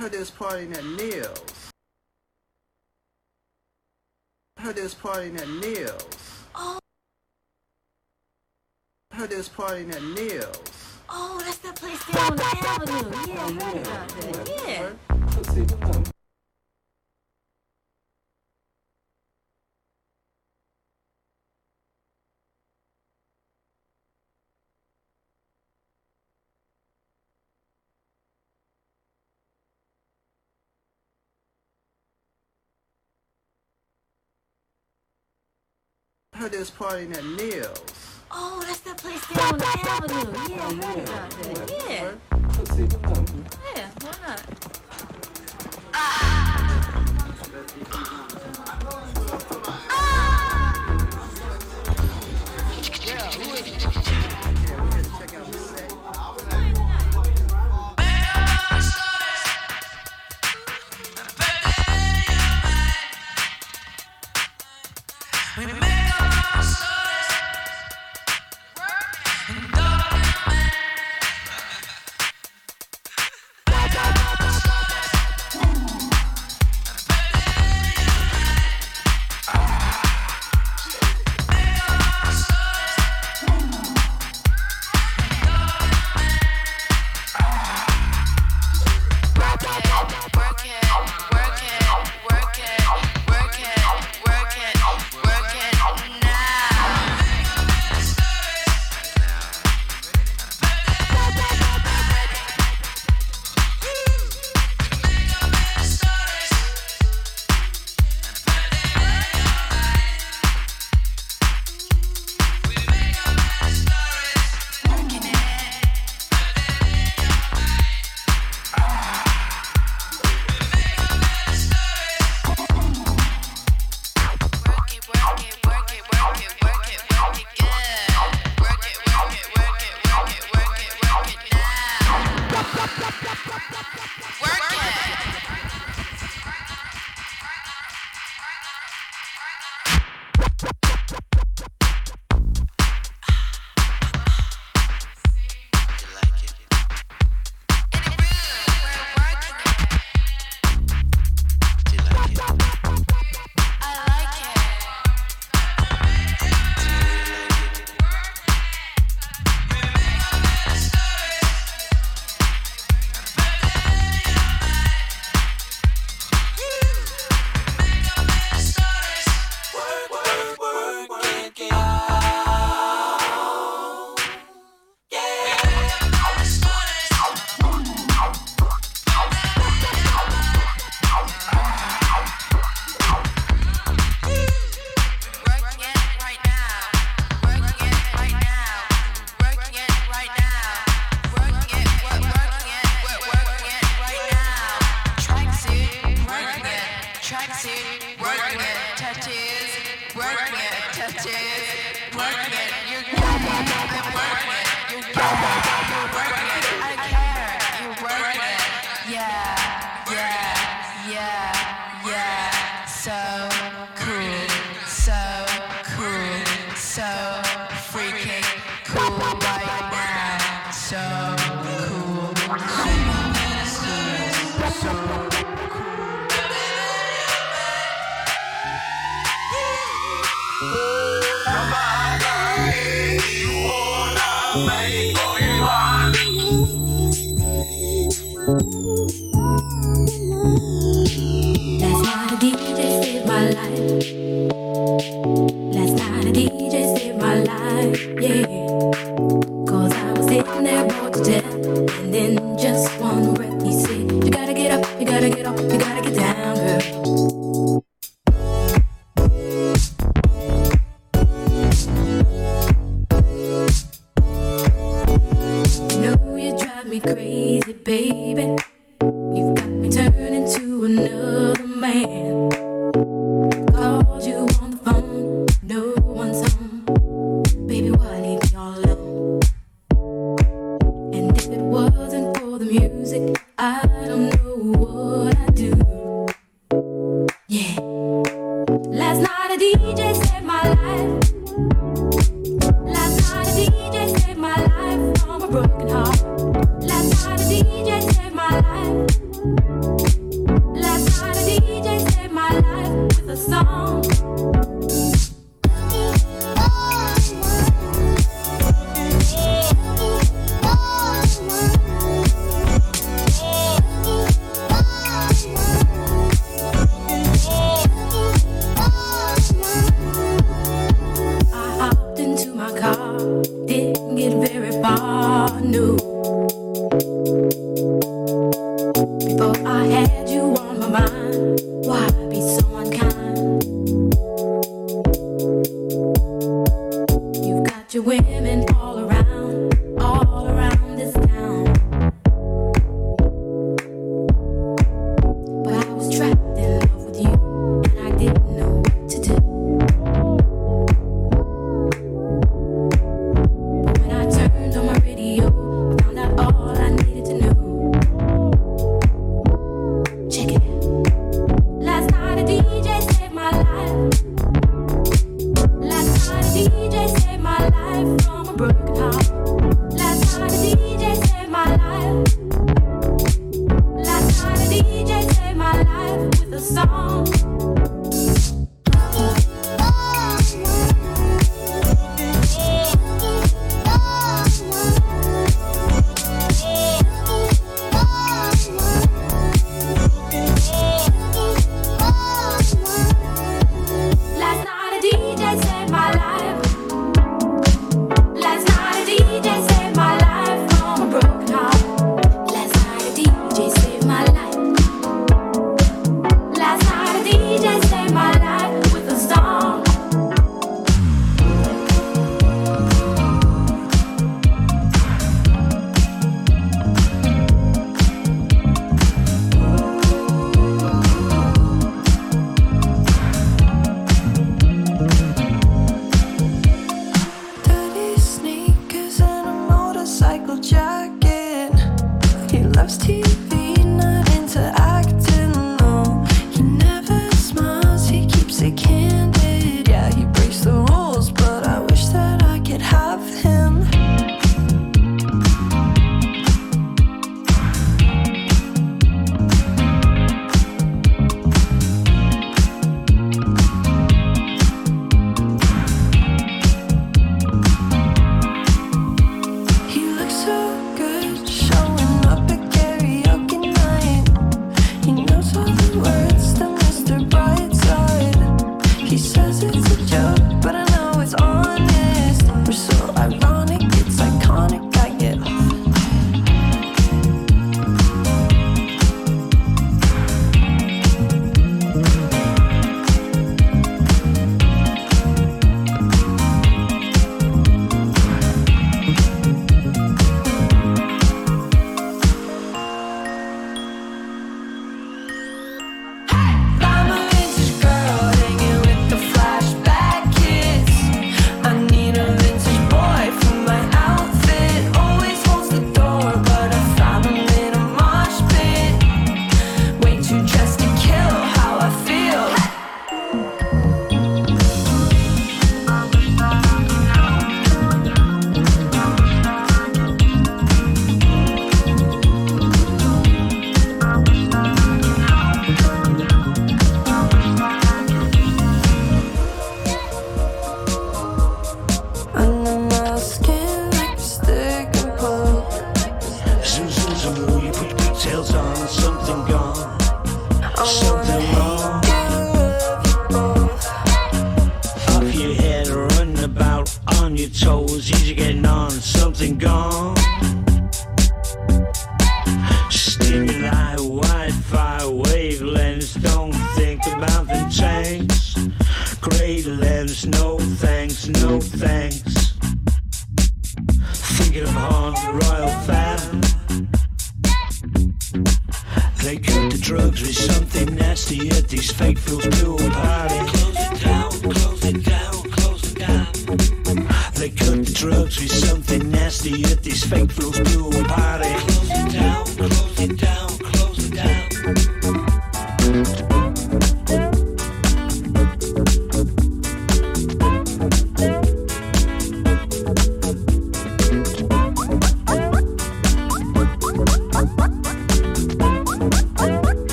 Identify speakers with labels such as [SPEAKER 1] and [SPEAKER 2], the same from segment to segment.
[SPEAKER 1] heard this partying at Neil's. heard this partying at Neil's.
[SPEAKER 2] Oh.
[SPEAKER 1] heard this partying at Neil's.
[SPEAKER 2] Oh, that's that place down on the avenue. Yeah, I heard about that. Yeah.
[SPEAKER 1] Heard this partying at Neil's.
[SPEAKER 2] Oh, that's that place down on the avenue. Yeah, I heard about that. Yeah. Yeah, why not?
[SPEAKER 3] broken heart. Last night a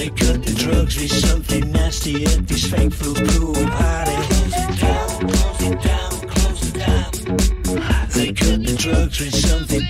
[SPEAKER 4] They cut the drugs with something nasty at this fake food pool party. Close it down, close it
[SPEAKER 5] down, close it
[SPEAKER 4] down. They cut the
[SPEAKER 5] drugs with something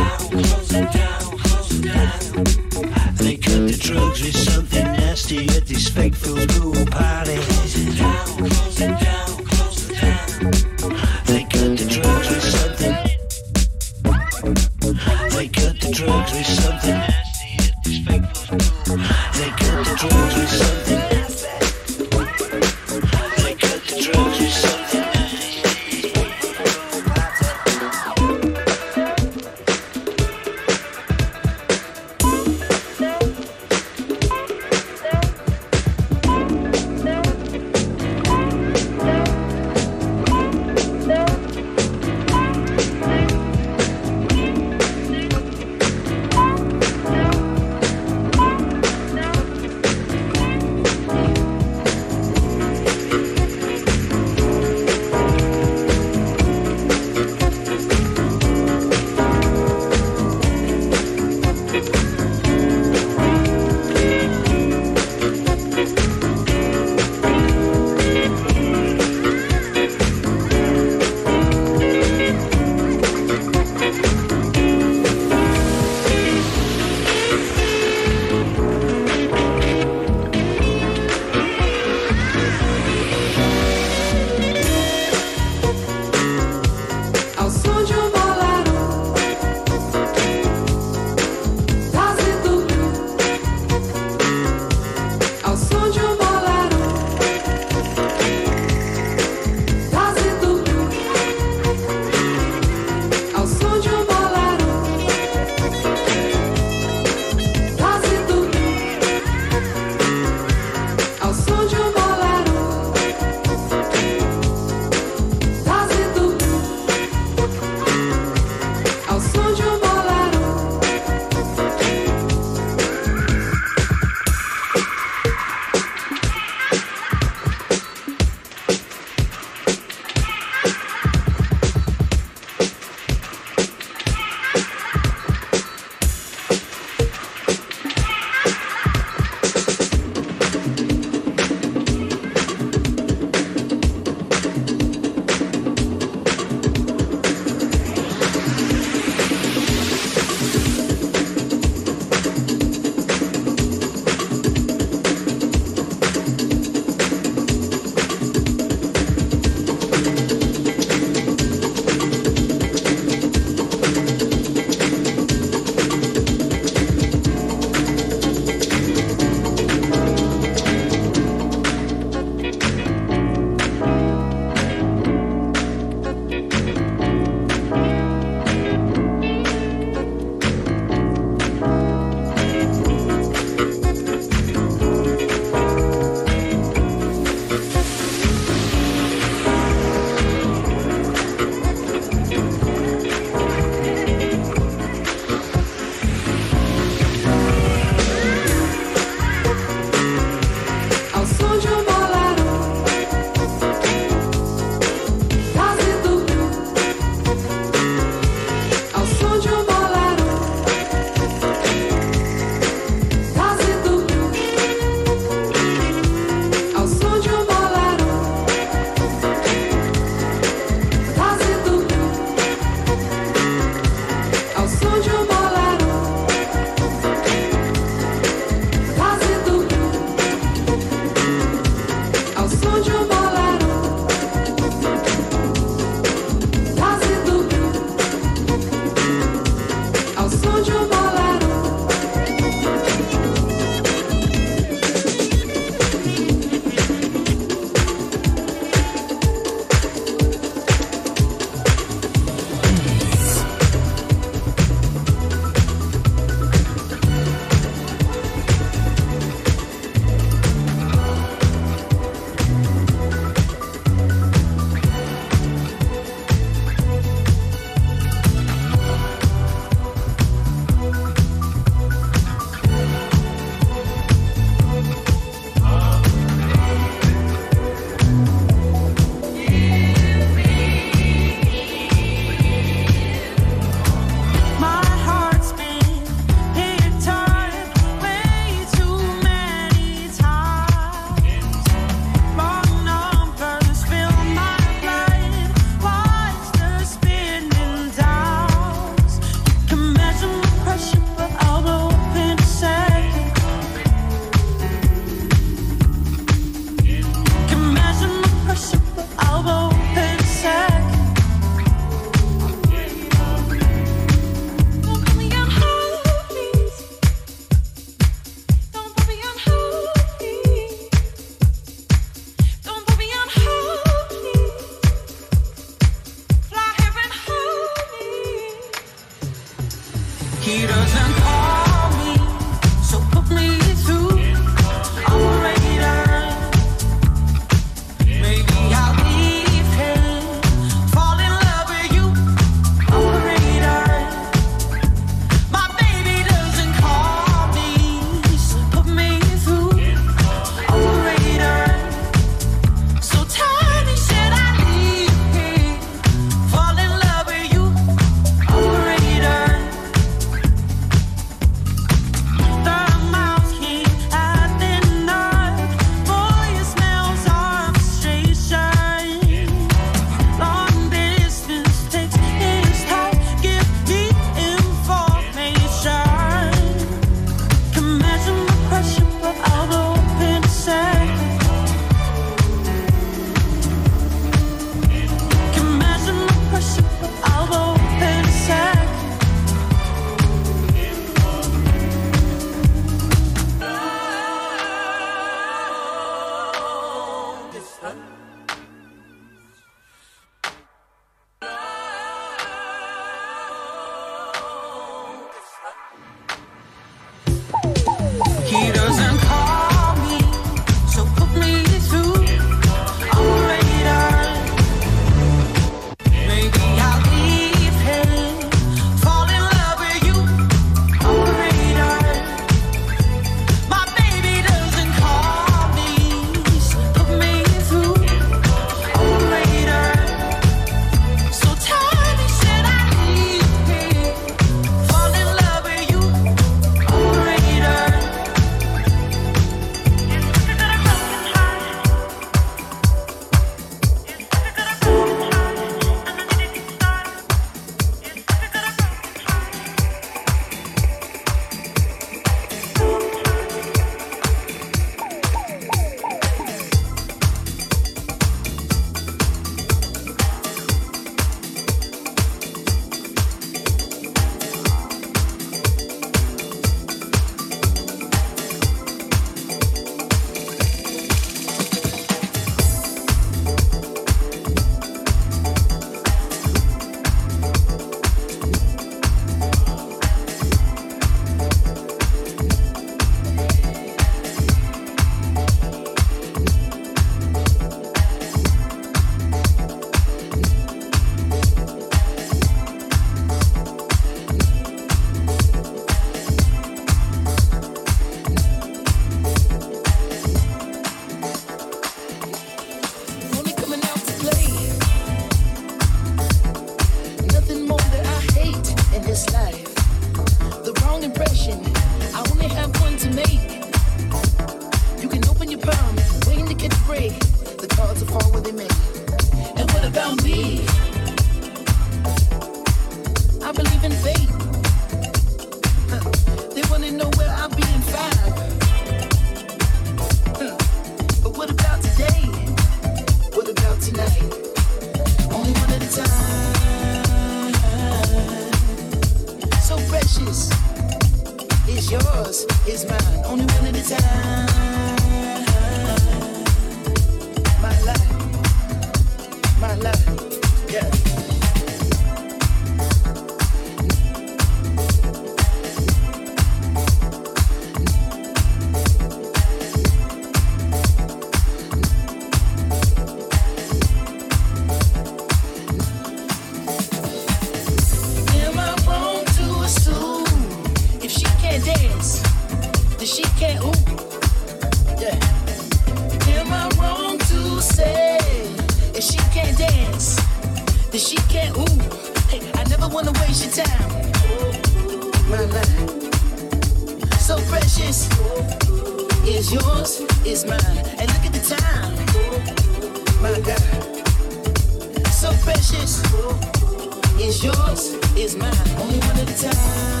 [SPEAKER 5] It's yours, it's mine, only one at a time.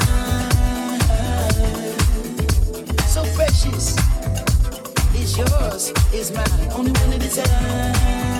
[SPEAKER 5] So
[SPEAKER 4] precious. It's yours, it's mine, only one at a time.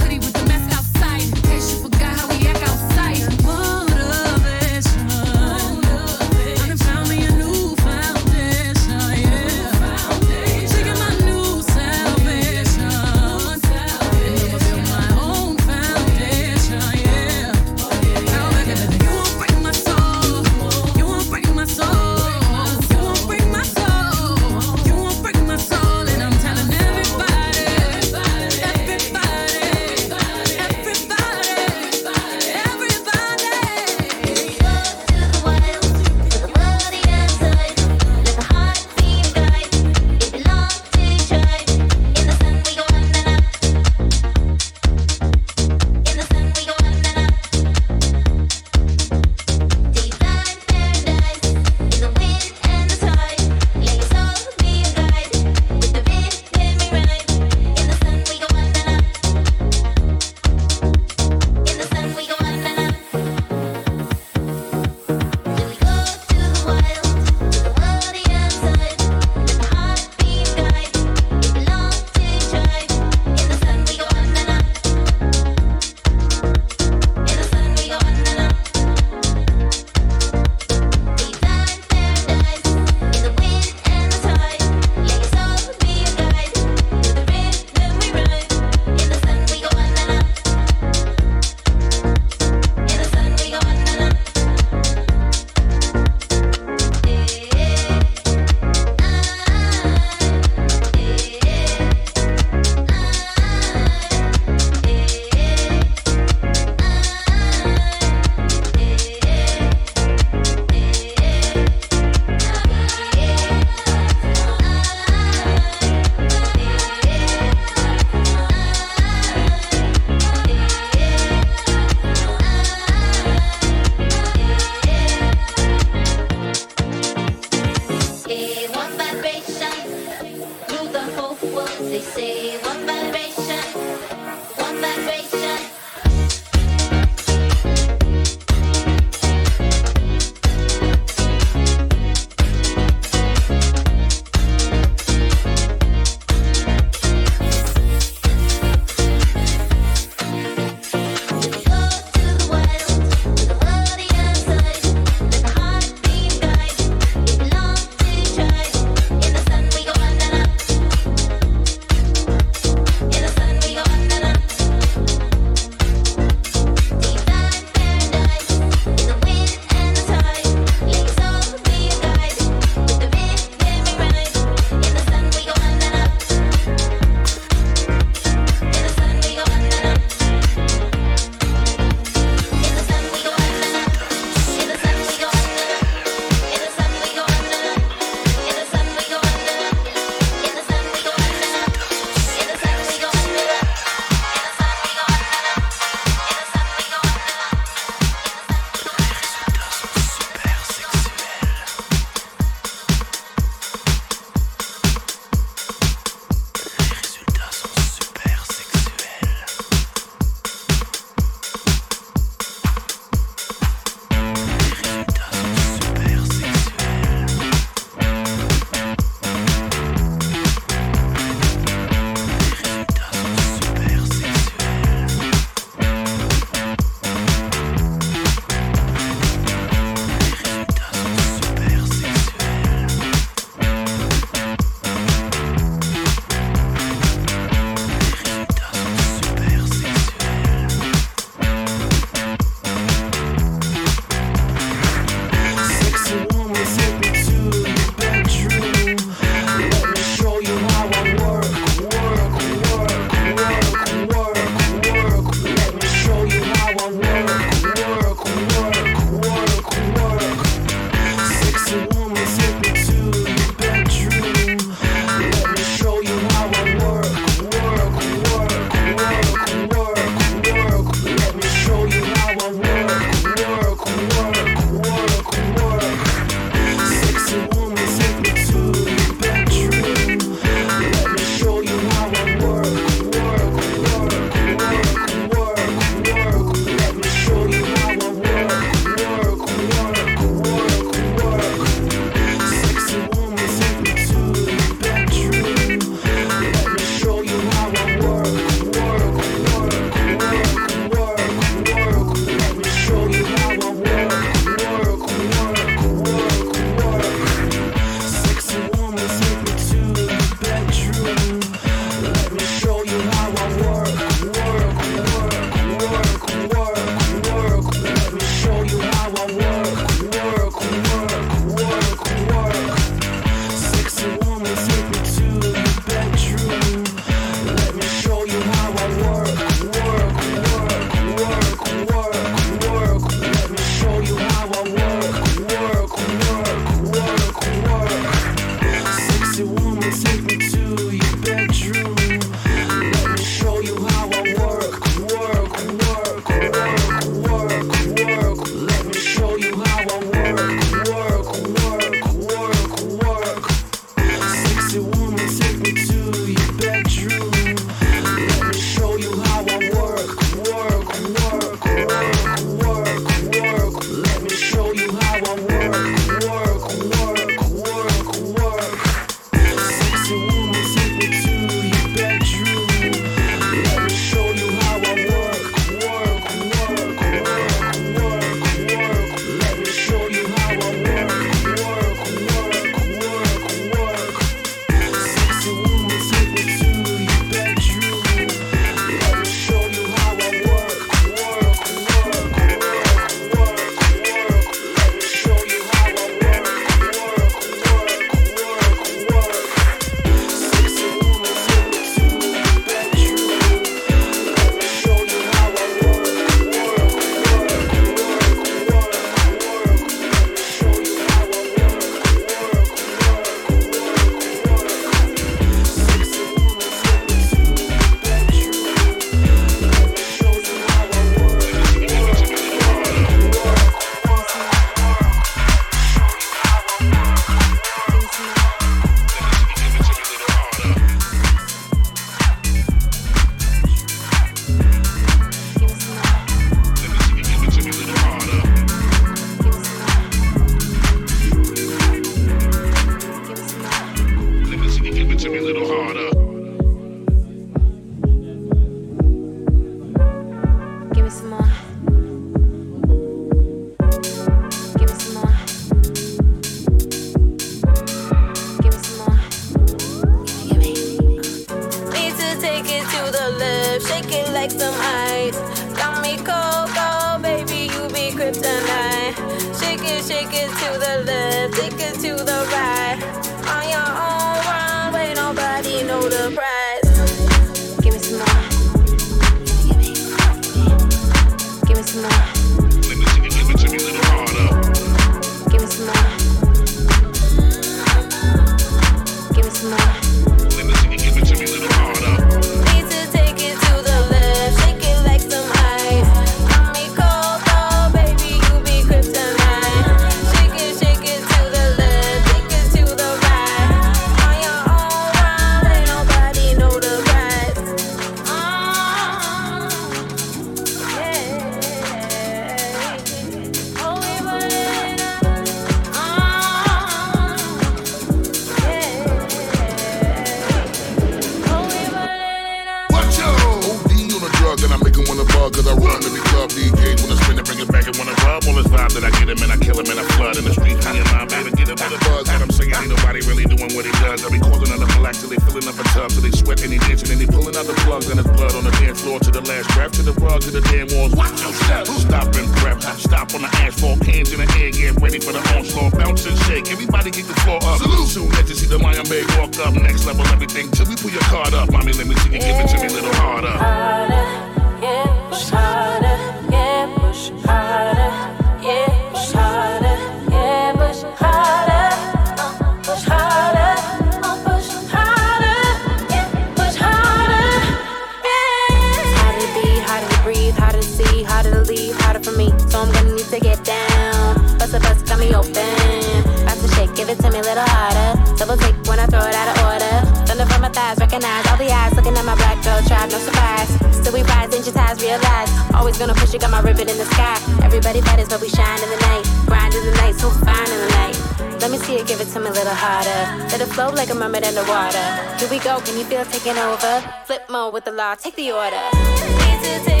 [SPEAKER 4] The order.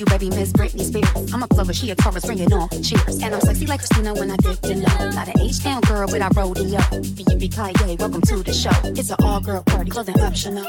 [SPEAKER 4] you,
[SPEAKER 6] baby, Miss Britney Spears. I'm a flower, she a chorus, bring it on, cheers. And I'm sexy like Christina when I dip in love. Not an H-town girl, but I rode in yo. B.U.B. Welcome to the show. It's an all-girl party, clothing optional.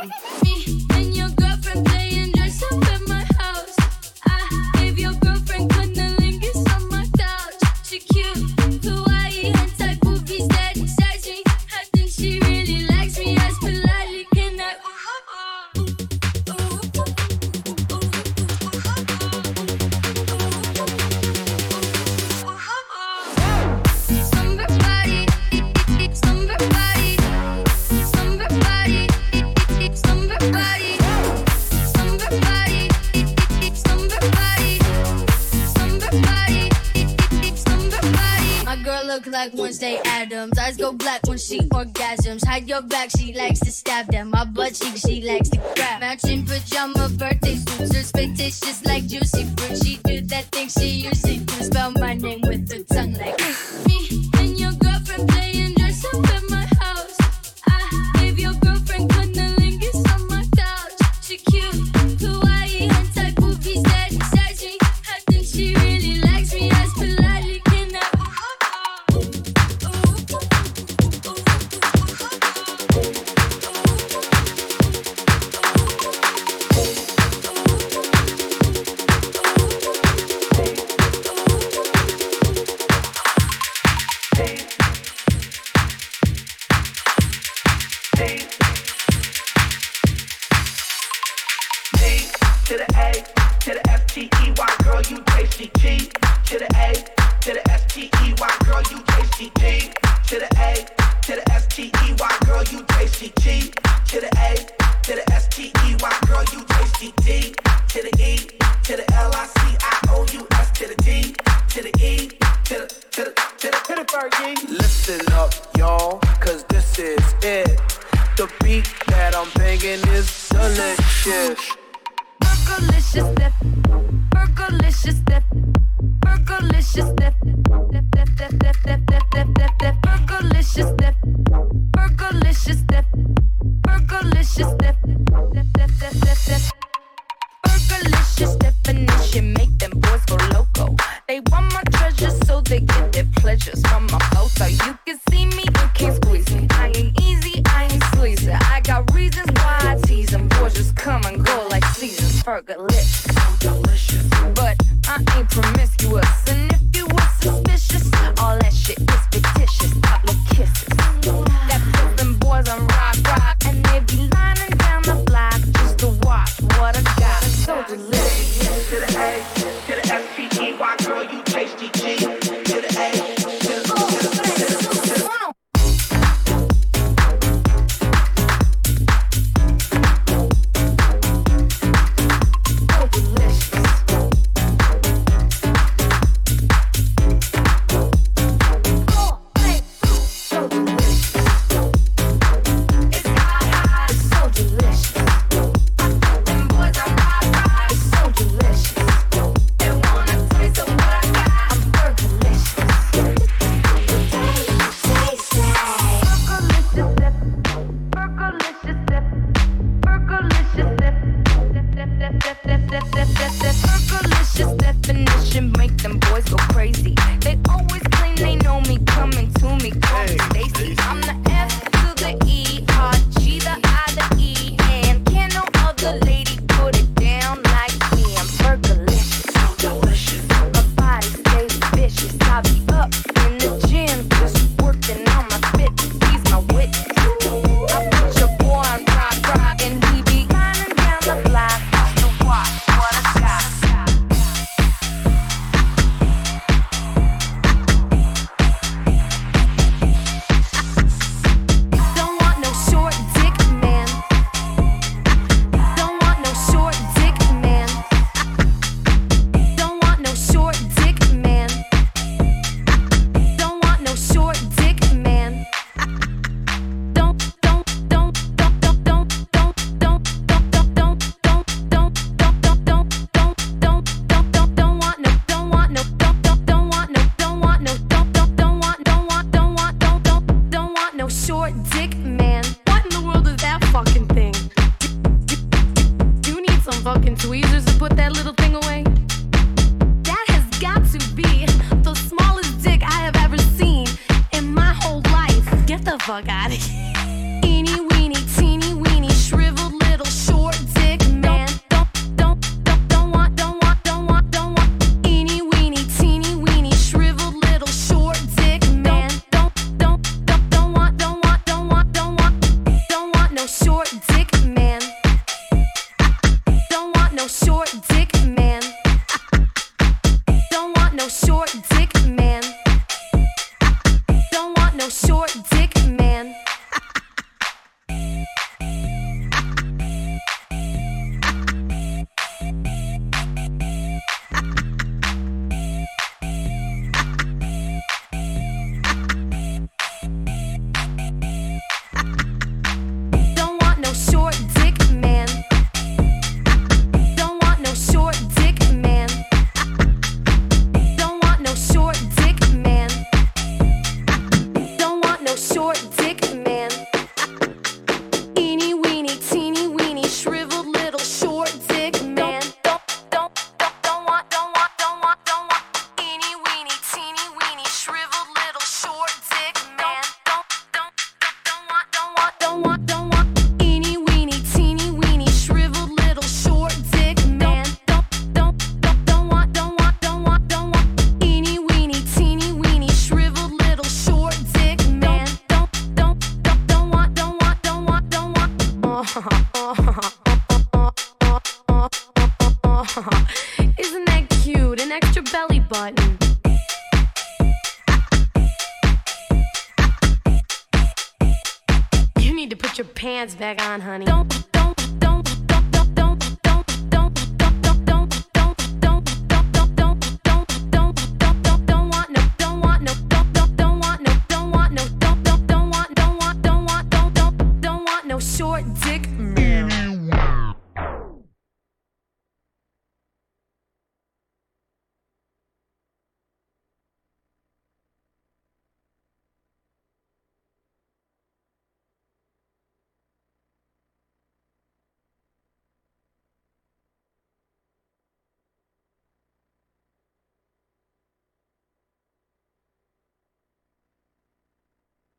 [SPEAKER 4] like Wednesday Addams. Eyes go black when she orgasms. Hide your back, she likes to stab them. My butt cheek, she likes to grab. Matching pajama birthday suits. Her spit tastes just like juicy fruit. She do that thing she usually do. Spell my name with
[SPEAKER 7] a T.